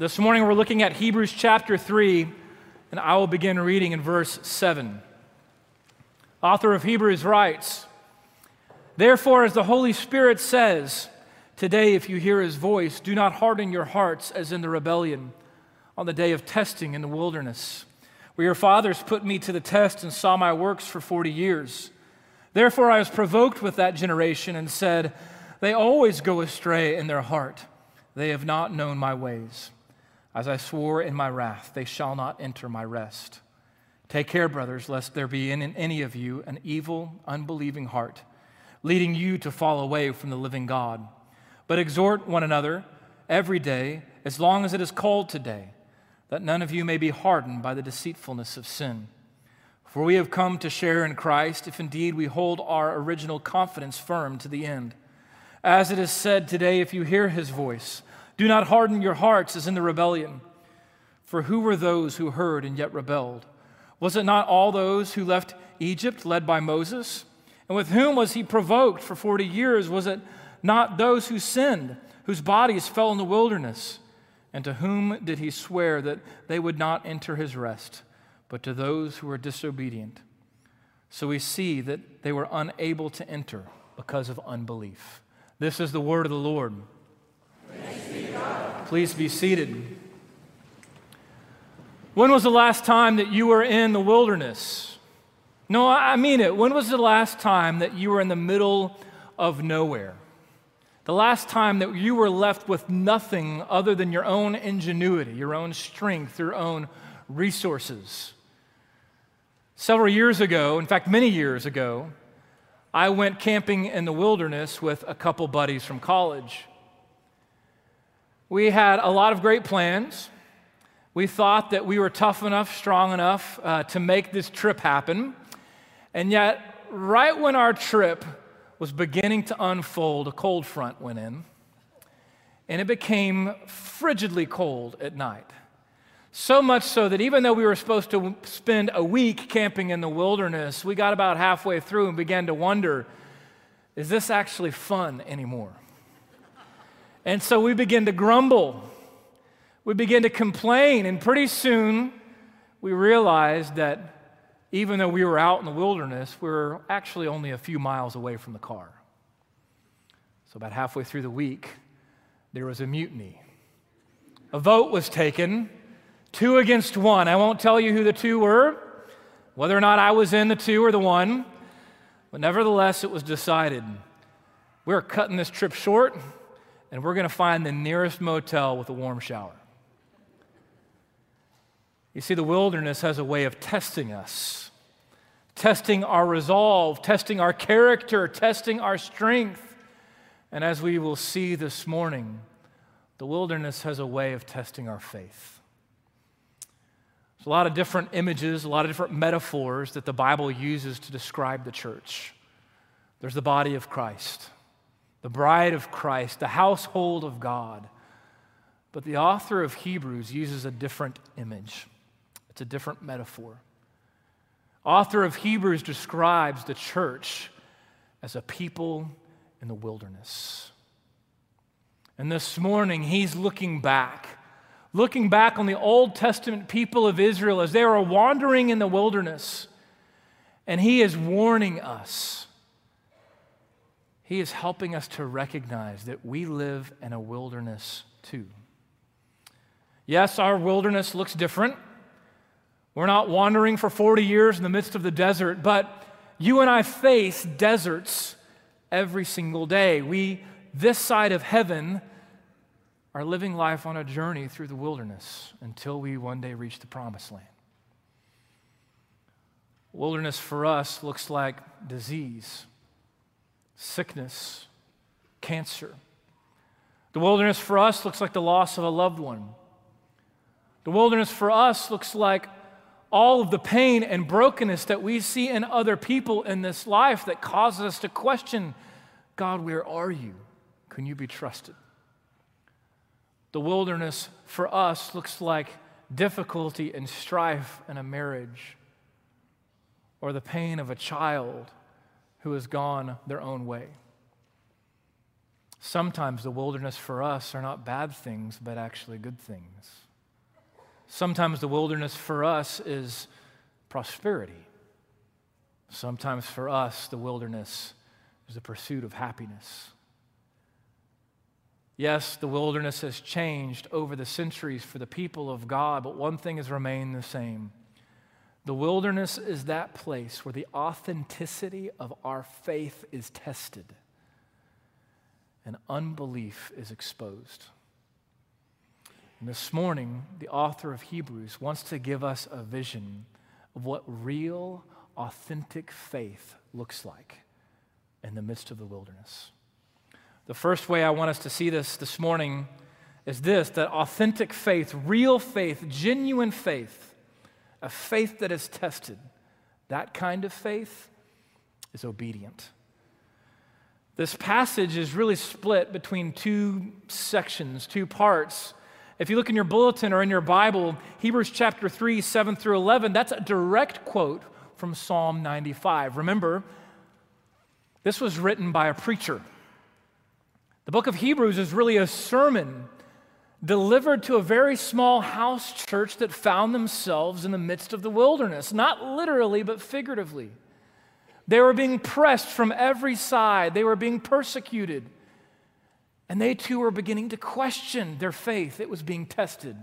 This morning we're looking at Hebrews chapter 3, and I will begin reading in verse 7. Author of Hebrews writes, Therefore, as the Holy Spirit says, Today, if you hear his voice, do not harden your hearts as in the rebellion on the day of testing in the wilderness, where your fathers put me to the test and saw my works for 40 years. Therefore, I was provoked with that generation and said, They always go astray in their heart. They have not known my ways. As I swore in my wrath, they shall not enter my rest. Take care, brothers, lest there be in any of you an evil, unbelieving heart, leading you to fall away from the living God. But exhort one another every day, as long as it is called today, that none of you may be hardened by the deceitfulness of sin. For we have come to share in Christ, if indeed we hold our original confidence firm to the end. As it is said today, if you hear his voice, do not harden your hearts as in the rebellion. For who were those who heard and yet rebelled? Was it not all those who left Egypt, led by Moses? And with whom was he provoked for 40 years? Was it not those who sinned, whose bodies fell in the wilderness? And to whom did he swear that they would not enter his rest, but to those who were disobedient? So we see that they were unable to enter because of unbelief. This is the word of the Lord. Please be seated. When was the last time that you were in the wilderness? No, I mean it. When was the last time that you were in the middle of nowhere? The last time that you were left with nothing other than your own ingenuity, your own strength, your own resources. Several years ago, in fact, many years ago, I went camping in the wilderness with a couple buddies from college. We had a lot of great plans. We thought that we were tough enough, strong enough uh, to make this trip happen. And yet, right when our trip was beginning to unfold, a cold front went in, and it became frigidly cold at night. So much so that even though we were supposed to spend a week camping in the wilderness, we got about halfway through and began to wonder is this actually fun anymore? And so we begin to grumble. We begin to complain. And pretty soon we realized that even though we were out in the wilderness, we were actually only a few miles away from the car. So, about halfway through the week, there was a mutiny. A vote was taken, two against one. I won't tell you who the two were, whether or not I was in the two or the one, but nevertheless, it was decided we're cutting this trip short and we're going to find the nearest motel with a warm shower. You see, the wilderness has a way of testing us, testing our resolve, testing our character, testing our strength. And as we will see this morning, the wilderness has a way of testing our faith. There's a lot of different images, a lot of different metaphors that the Bible uses to describe the church. There's the body of Christ the bride of Christ, the household of God. But the author of Hebrews uses a different image, it's a different metaphor. Author of Hebrews describes the church as a people in the wilderness. And this morning, he's looking back, looking back on the Old Testament people of Israel as they were wandering in the wilderness. And he is warning us he is helping us to recognize that we live in a wilderness too. Yes, our wilderness looks different. We're not wandering for 40 years in the midst of the desert, but you and I face deserts every single day. We, this side of heaven, are living life on a journey through the wilderness until we one day reach the promised land. Wilderness for us looks like disease sickness, cancer. The wilderness for us looks like the loss of a loved one. The wilderness for us looks like all of the pain and brokenness that we see in other people in this life that causes us to question God, where are you? Can you be trusted? The wilderness for us looks like difficulty and strife in a marriage, or the pain of a child who has gone their own way. Sometimes the wilderness for us are not bad things, but actually good things. Sometimes the wilderness for us is prosperity. Sometimes for us, the wilderness is the pursuit of happiness. Yes, the wilderness has changed over the centuries for the people of God, but one thing has remained the same. The wilderness is that place where the authenticity of our faith is tested and unbelief is exposed. And this morning, the author of Hebrews wants to give us a vision of what real, authentic faith looks like in the midst of the wilderness. The first way I want us to see this this morning is this that authentic faith, real faith, genuine faith, a faith that is tested, that kind of faith is obedient. This passage is really split between two sections, two parts. If you look in your bulletin or in your Bible, Hebrews chapter 3, 7 through 11, that's a direct quote from Psalm 95. Remember, this was written by a preacher. The book of Hebrews is really a sermon delivered to a very small house church that found themselves in the midst of the wilderness, not literally, but figuratively. They were being pressed from every side, they were being persecuted. And they too were beginning to question their faith. It was being tested.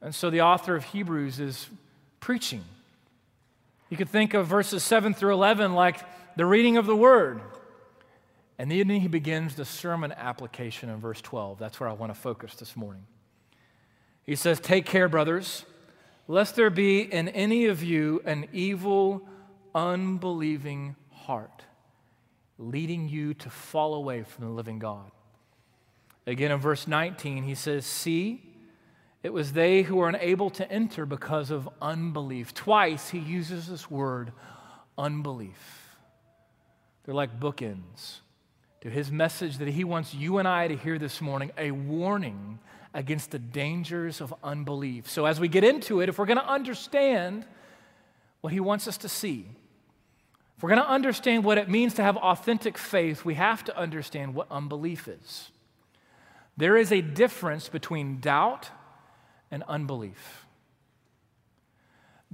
And so the author of Hebrews is preaching. You could think of verses 7 through 11 like the reading of the word. And then he begins the sermon application in verse 12. That's where I want to focus this morning. He says, Take care, brothers, lest there be in any of you an evil, unbelieving heart, leading you to fall away from the living God. Again, in verse 19, he says, See, it was they who were unable to enter because of unbelief. Twice he uses this word, unbelief. They're like bookends to his message that he wants you and I to hear this morning a warning against the dangers of unbelief. So, as we get into it, if we're going to understand what he wants us to see, if we're going to understand what it means to have authentic faith, we have to understand what unbelief is. There is a difference between doubt and unbelief.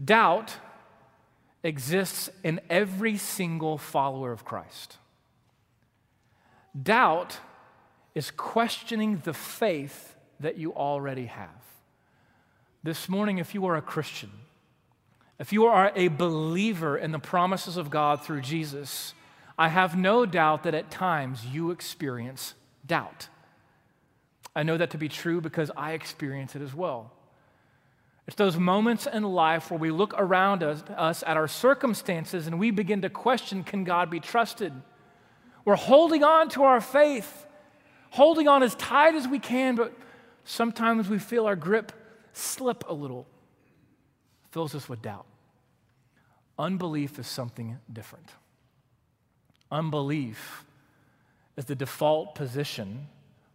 Doubt exists in every single follower of Christ. Doubt is questioning the faith that you already have. This morning, if you are a Christian, if you are a believer in the promises of God through Jesus, I have no doubt that at times you experience doubt. I know that to be true because I experience it as well. It's those moments in life where we look around us, us, at our circumstances and we begin to question can God be trusted? We're holding on to our faith, holding on as tight as we can, but sometimes we feel our grip slip a little. It fills us with doubt. Unbelief is something different. Unbelief is the default position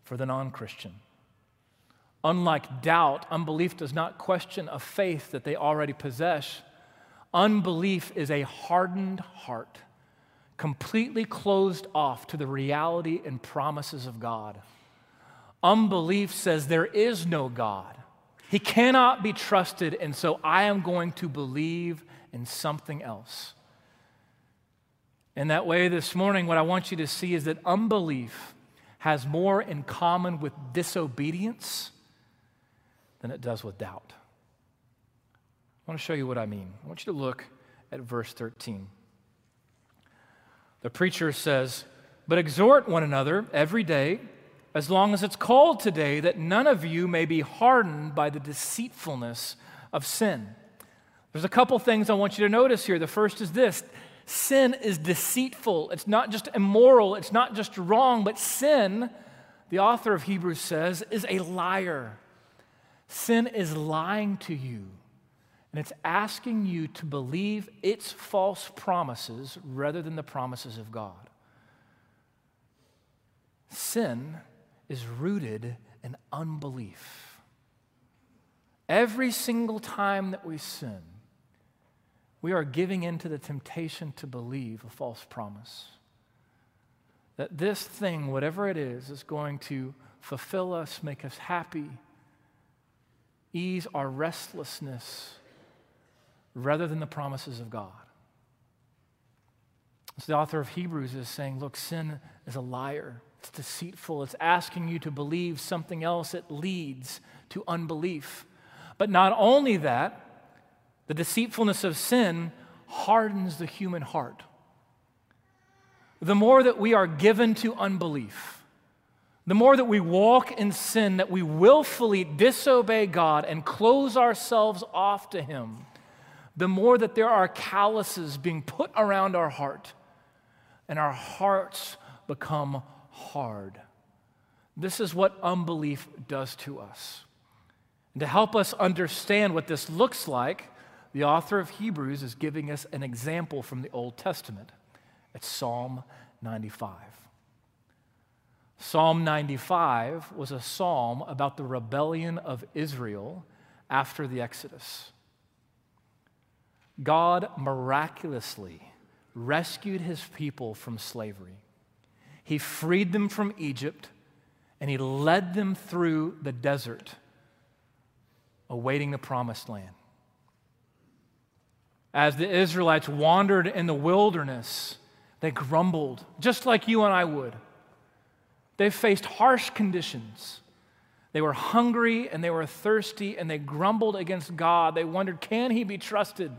for the non Christian. Unlike doubt, unbelief does not question a faith that they already possess. Unbelief is a hardened heart completely closed off to the reality and promises of God. Unbelief says there is no God. He cannot be trusted, and so I am going to believe in something else. In that way, this morning, what I want you to see is that unbelief has more in common with disobedience than it does with doubt. I want to show you what I mean. I want you to look at verse 13. The preacher says, But exhort one another every day, as long as it's called today, that none of you may be hardened by the deceitfulness of sin. There's a couple things I want you to notice here. The first is this sin is deceitful. It's not just immoral, it's not just wrong, but sin, the author of Hebrews says, is a liar. Sin is lying to you. And it's asking you to believe its false promises rather than the promises of God. Sin is rooted in unbelief. Every single time that we sin, we are giving in to the temptation to believe a false promise. that this thing, whatever it is, is going to fulfill us, make us happy, ease our restlessness, rather than the promises of God. So the author of Hebrews is saying, look, sin is a liar. It's deceitful. It's asking you to believe something else. It leads to unbelief. But not only that, the deceitfulness of sin hardens the human heart. The more that we are given to unbelief, the more that we walk in sin, that we willfully disobey God and close ourselves off to Him, the more that there are calluses being put around our heart, and our hearts become hard. This is what unbelief does to us. And to help us understand what this looks like, the author of Hebrews is giving us an example from the Old Testament. It's Psalm 95. Psalm 95 was a psalm about the rebellion of Israel after the Exodus. God miraculously rescued his people from slavery. He freed them from Egypt and he led them through the desert, awaiting the promised land. As the Israelites wandered in the wilderness, they grumbled, just like you and I would. They faced harsh conditions. They were hungry and they were thirsty and they grumbled against God. They wondered, can he be trusted?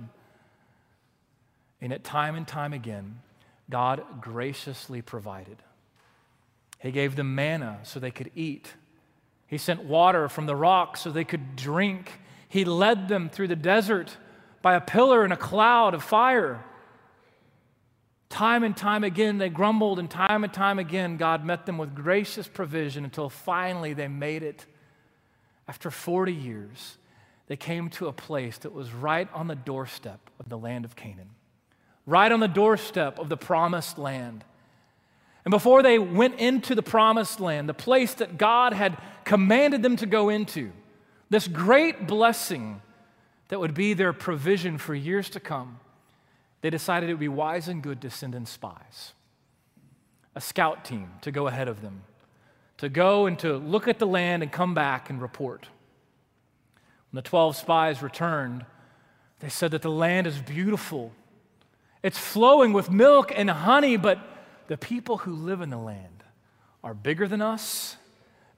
And at time and time again, God graciously provided. He gave them manna so they could eat. He sent water from the rock so they could drink. He led them through the desert by a pillar and a cloud of fire. Time and time again, they grumbled, and time and time again, God met them with gracious provision until finally they made it. After 40 years, they came to a place that was right on the doorstep of the land of Canaan right on the doorstep of the promised land. And before they went into the promised land, the place that God had commanded them to go into, this great blessing that would be their provision for years to come, they decided it would be wise and good to send in spies, a scout team to go ahead of them, to go and to look at the land and come back and report. When the 12 spies returned, they said that the land is beautiful it's flowing with milk and honey, but the people who live in the land are bigger than us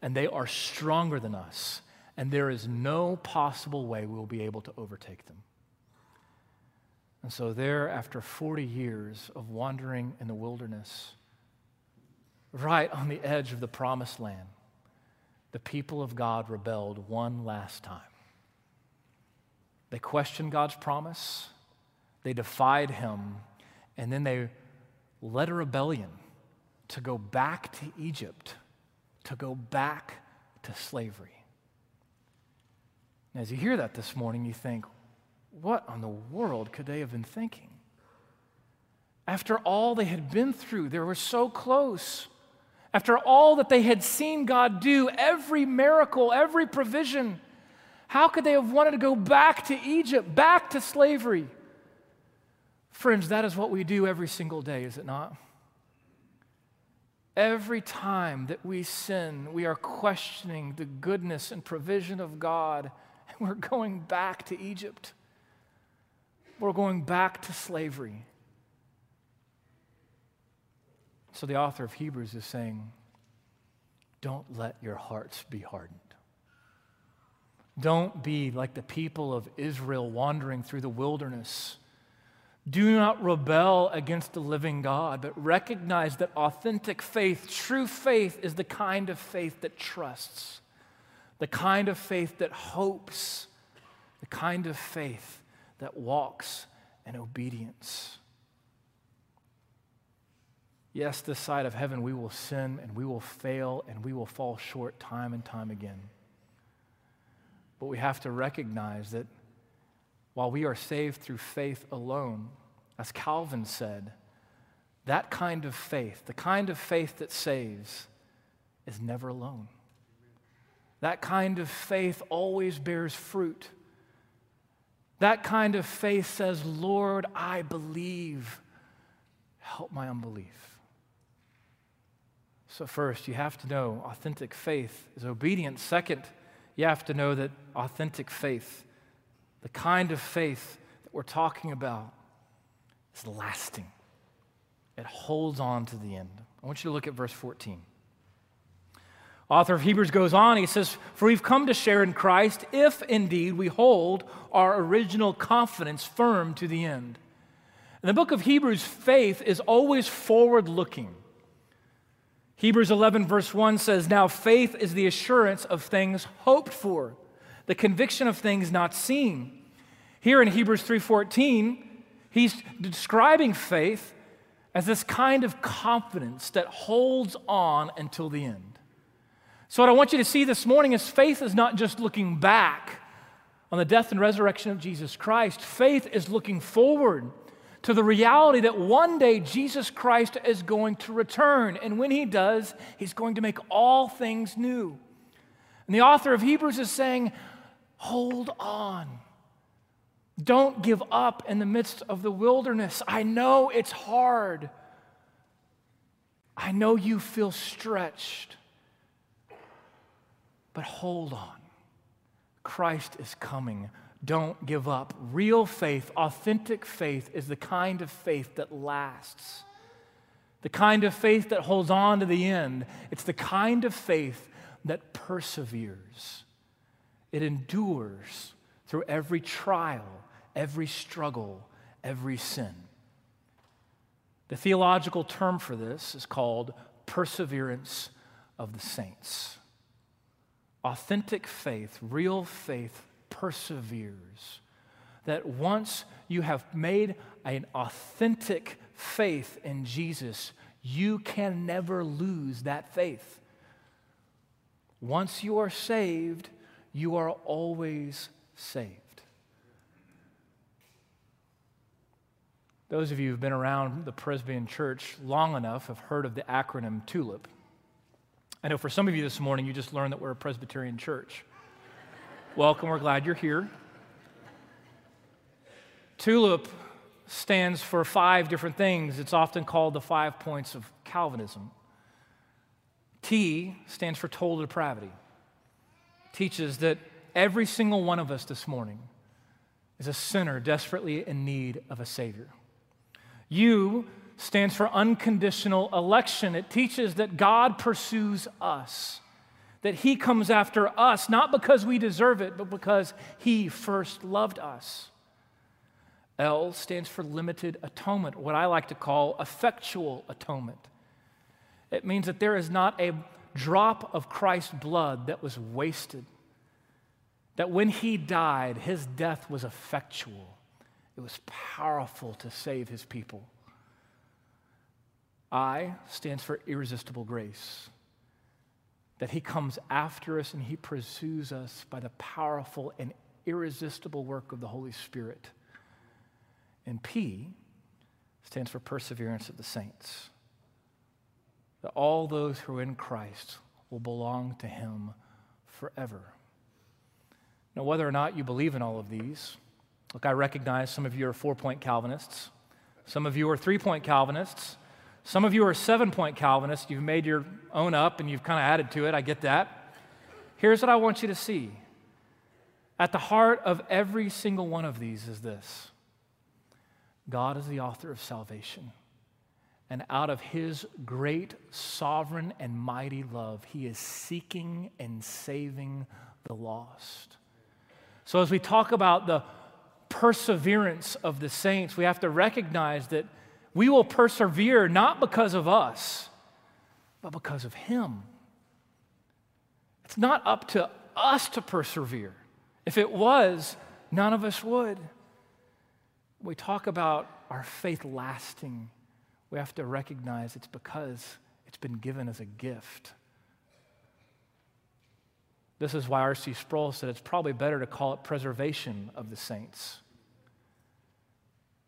and they are stronger than us. And there is no possible way we will be able to overtake them. And so, there, after 40 years of wandering in the wilderness, right on the edge of the promised land, the people of God rebelled one last time. They questioned God's promise. They defied him, and then they led a rebellion to go back to Egypt, to go back to slavery. as you hear that this morning, you think, what on the world could they have been thinking? After all they had been through, they were so close. After all that they had seen God do, every miracle, every provision, how could they have wanted to go back to Egypt, back to slavery? Friends, that is what we do every single day, is it not? Every time that we sin, we are questioning the goodness and provision of God, and we're going back to Egypt. We're going back to slavery. So the author of Hebrews is saying, don't let your hearts be hardened. Don't be like the people of Israel wandering through the wilderness do not rebel against the living God, but recognize that authentic faith, true faith, is the kind of faith that trusts, the kind of faith that hopes, the kind of faith that walks in obedience. Yes, this side of heaven, we will sin and we will fail and we will fall short time and time again. But we have to recognize that while we are saved through faith alone, as Calvin said, that kind of faith, the kind of faith that saves, is never alone. That kind of faith always bears fruit. That kind of faith says, Lord, I believe. Help my unbelief. So, first, you have to know authentic faith is obedience. Second, you have to know that authentic faith, the kind of faith that we're talking about, is lasting. It holds on to the end. I want you to look at verse 14. Author of Hebrews goes on, he says, For we've come to share in Christ if indeed we hold our original confidence firm to the end. In the book of Hebrews, faith is always forward looking. Hebrews 11, verse 1 says, Now faith is the assurance of things hoped for, the conviction of things not seen. Here in Hebrews 3:14, he's describing faith as this kind of confidence that holds on until the end. So, what I want you to see this morning is faith is not just looking back on the death and resurrection of Jesus Christ, faith is looking forward to the reality that one day Jesus Christ is going to return. And when he does, he's going to make all things new. And the author of Hebrews is saying, hold on. Don't give up in the midst of the wilderness. I know it's hard. I know you feel stretched. But hold on. Christ is coming. Don't give up. Real faith, authentic faith, is the kind of faith that lasts, the kind of faith that holds on to the end. It's the kind of faith that perseveres, it endures through every trial, every struggle, every sin. The theological term for this is called perseverance of the saints. Authentic faith, real faith, perseveres. That once you have made an authentic faith in Jesus, you can never lose that faith. Once you are saved, you are always saved. Those of you who've been around the Presbyterian Church long enough have heard of the acronym TULIP. I know for some of you this morning, you just learned that we're a Presbyterian church. Welcome, we're glad you're here. TULIP stands for five different things. It's often called the five points of Calvinism. T stands for total depravity. Teaches that every single one of us this morning is a sinner desperately in need of a Savior. U stands for unconditional election. It teaches that God pursues us, that He comes after us, not because we deserve it, but because He first loved us. L stands for limited atonement, what I like to call effectual atonement. It means that there is not a drop of Christ's blood that was wasted. That when he died, his death was effectual, it was powerful to save his people. I stands for irresistible grace. That he comes after us and he pursues us by the powerful and irresistible work of the Holy Spirit. And P stands for perseverance of the saints. That all those who are in Christ will belong to him forever. Now, whether or not you believe in all of these, look, I recognize some of you are four point Calvinists, some of you are three point Calvinists. Some of you are seven point Calvinists. You've made your own up and you've kind of added to it. I get that. Here's what I want you to see at the heart of every single one of these is this God is the author of salvation. And out of his great, sovereign, and mighty love, he is seeking and saving the lost. So, as we talk about the perseverance of the saints, we have to recognize that we will persevere not because of us, but because of Him. It's not up to us to persevere. If it was, none of us would. We talk about our faith lasting. We have to recognize it's because it's been given as a gift. This is why R.C. Sproul said it's probably better to call it preservation of the saints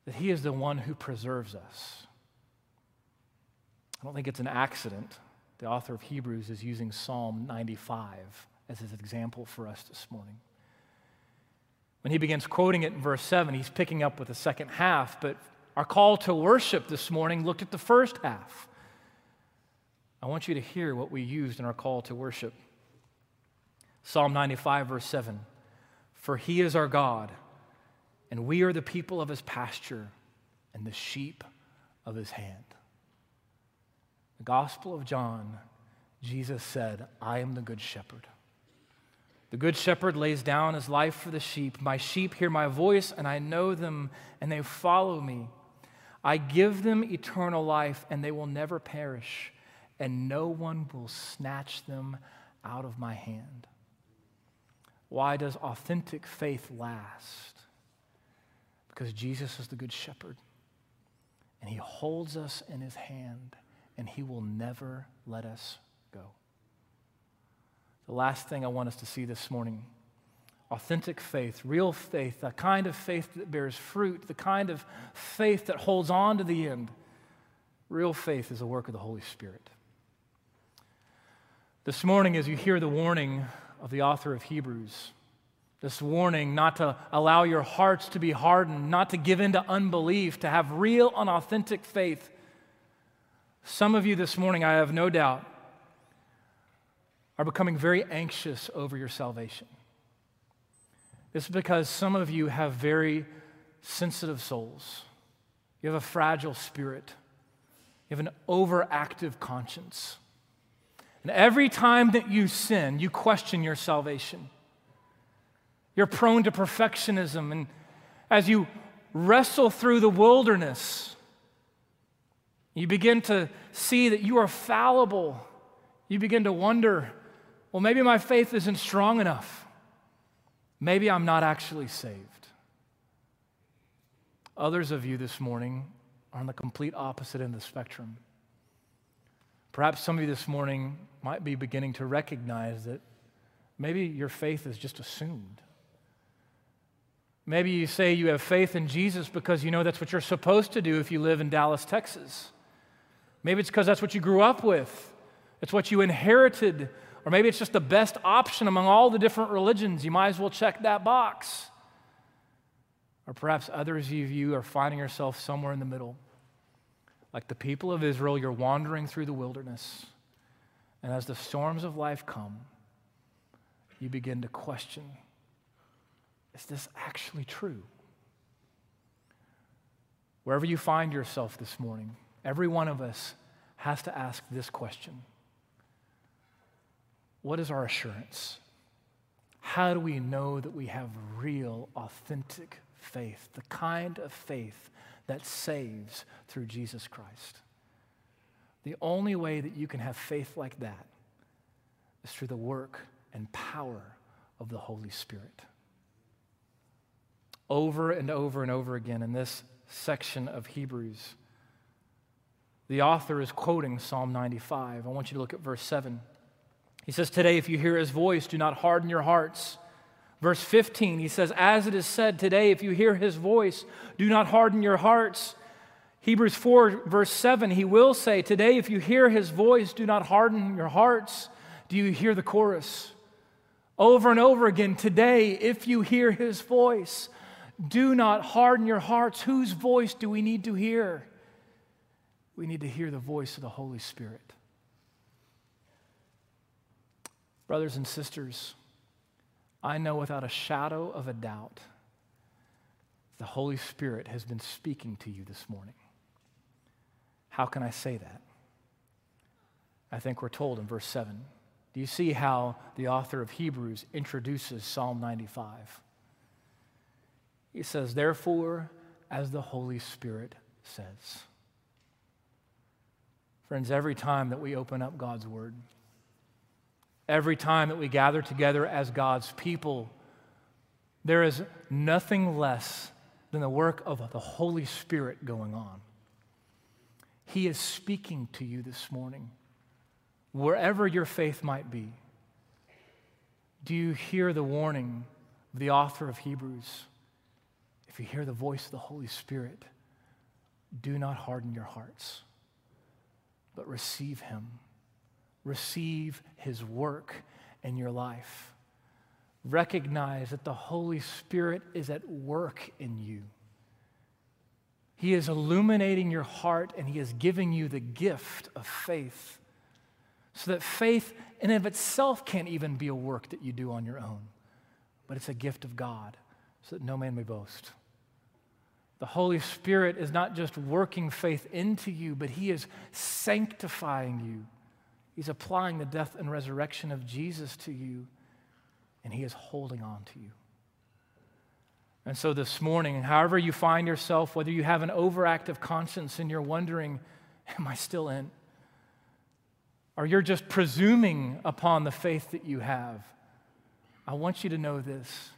that He is the one who preserves us. I don't think it's an accident. The author of Hebrews is using Psalm 95 as his example for us this morning. When he begins quoting it in verse 7, he's picking up with the second half, but our call to worship this morning looked at the first half. I want you to hear what we used in our call to worship. Psalm 95, verse 7 For he is our God, and we are the people of his pasture and the sheep of his hand. The Gospel of John, Jesus said, I am the good shepherd. The good shepherd lays down his life for the sheep. My sheep hear my voice, and I know them, and they follow me. I give them eternal life, and they will never perish, and no one will snatch them out of my hand. Why does authentic faith last? Because Jesus is the good shepherd, and he holds us in his hand, and he will never let us go. The last thing I want us to see this morning authentic faith, real faith, the kind of faith that bears fruit, the kind of faith that holds on to the end. Real faith is a work of the Holy Spirit. This morning, as you hear the warning of the author of Hebrews, this warning not to allow your hearts to be hardened, not to give in to unbelief, to have real and authentic faith. Some of you this morning, I have no doubt, are becoming very anxious over your salvation. Is because some of you have very sensitive souls. You have a fragile spirit. You have an overactive conscience. And every time that you sin, you question your salvation. You're prone to perfectionism. And as you wrestle through the wilderness, you begin to see that you are fallible. You begin to wonder well, maybe my faith isn't strong enough. Maybe I'm not actually saved. Others of you this morning are on the complete opposite end of the spectrum. Perhaps some of you this morning might be beginning to recognize that maybe your faith is just assumed. Maybe you say you have faith in Jesus because you know that's what you're supposed to do if you live in Dallas, Texas. Maybe it's because that's what you grew up with, it's what you inherited or maybe it's just the best option among all the different religions. You might as well check that box. Or perhaps others of you are finding yourself somewhere in the middle. Like the people of Israel, you're wandering through the wilderness. And as the storms of life come, you begin to question is this actually true? Wherever you find yourself this morning, every one of us has to ask this question what is our assurance? How do we know that we have real, authentic faith, the kind of faith that saves through Jesus Christ? The only way that you can have faith like that is through the work and power of the Holy Spirit. Over and over and over again in this section of Hebrews, the author is quoting Psalm 95. I want you to look at verse 7. He says, Today, if you hear his voice, do not harden your hearts. Verse 15, he says, As it is said, today, if you hear his voice, do not harden your hearts. Hebrews 4, verse 7, he will say, Today, if you hear his voice, do not harden your hearts. Do you hear the chorus? Over and over again, today, if you hear his voice, do not harden your hearts. Whose voice do we need to hear? We need to hear the voice of the Holy Spirit. Brothers and sisters, I know without a shadow of a doubt the Holy Spirit has been speaking to you this morning. How can I say that? I think we're told in verse 7. Do you see how the author of Hebrews introduces Psalm 95? He says, Therefore, as the Holy Spirit says. Friends, every time that we open up God's Word, every time that we gather together as God's people, there is nothing less than the work of the Holy Spirit going on. He is speaking to you this morning, wherever your faith might be. Do you hear the warning of the author of Hebrews? If you hear the voice of the Holy Spirit, do not harden your hearts, but receive Him receive his work in your life. Recognize that the Holy Spirit is at work in you. He is illuminating your heart and he is giving you the gift of faith. So that faith in of itself can't even be a work that you do on your own, but it's a gift of God, so that no man may boast. The Holy Spirit is not just working faith into you, but He is sanctifying you. He's applying the death and resurrection of Jesus to you, and He is holding on to you. And so this morning, however you find yourself, whether you have an overactive conscience and you're wondering, Am I still in? Or you're just presuming upon the faith that you have, I want you to know this.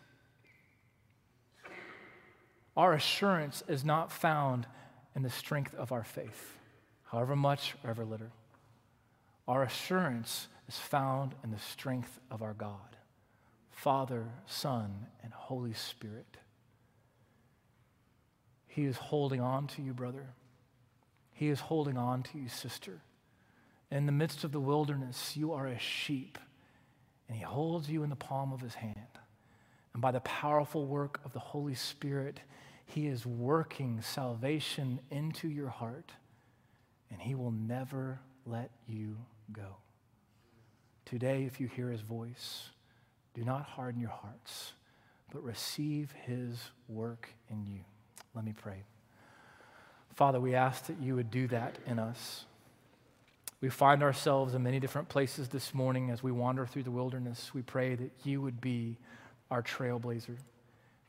Our assurance is not found in the strength of our faith, however much or ever little. Our assurance is found in the strength of our God, Father, Son, and Holy Spirit. He is holding on to you, brother. He is holding on to you, sister. In the midst of the wilderness, you are a sheep, and He holds you in the palm of His hand. And by the powerful work of the Holy Spirit, He is working salvation into your heart, and He will never let you go. Today, if you hear His voice, do not harden your hearts, but receive His work in you. Let me pray. Father, we ask that you would do that in us. We find ourselves in many different places this morning as we wander through the wilderness. We pray that you would be our trailblazer,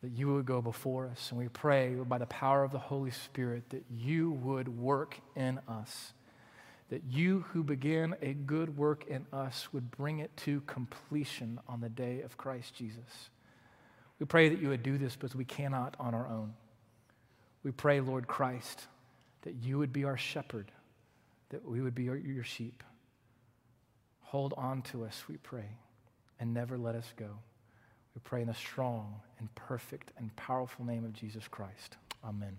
that you would go before us. And we pray by the power of the Holy Spirit that you would work in us, that you who began a good work in us would bring it to completion on the day of Christ Jesus. We pray that you would do this because we cannot on our own. We pray, Lord Christ, that you would be our shepherd, that we would be your sheep. Hold on to us, we pray, and never let us go. We pray in the strong and perfect and powerful name of Jesus Christ. Amen.